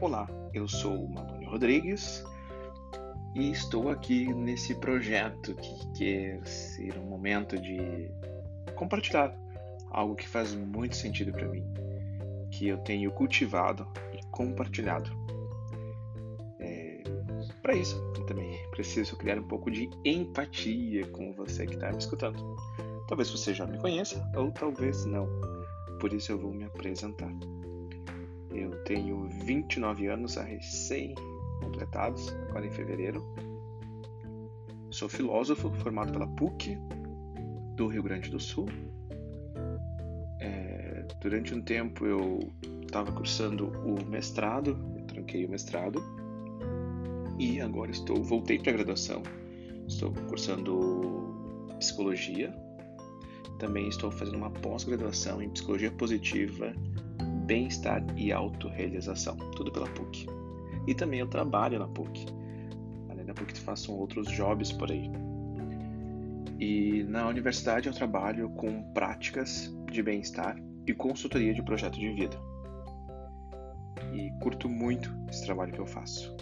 Olá, eu sou o Malônio Rodrigues e estou aqui nesse projeto que quer ser um momento de compartilhar algo que faz muito sentido para mim, que eu tenho cultivado e compartilhado. É, para isso, eu também preciso criar um pouco de empatia com você que está me escutando. Talvez você já me conheça ou talvez não, por isso eu vou me apresentar. Eu tenho 29 anos recém-completados, agora em fevereiro. Sou filósofo formado pela PUC do Rio Grande do Sul. É, durante um tempo eu estava cursando o mestrado, tranquei o mestrado e agora estou voltei para a graduação. Estou cursando psicologia. Também estou fazendo uma pós-graduação em psicologia positiva bem-estar e autorrealização, tudo pela PUC. E também eu trabalho na PUC. Além da PUC, faço outros jobs por aí. E na universidade eu trabalho com práticas de bem-estar e consultoria de projeto de vida. E curto muito esse trabalho que eu faço.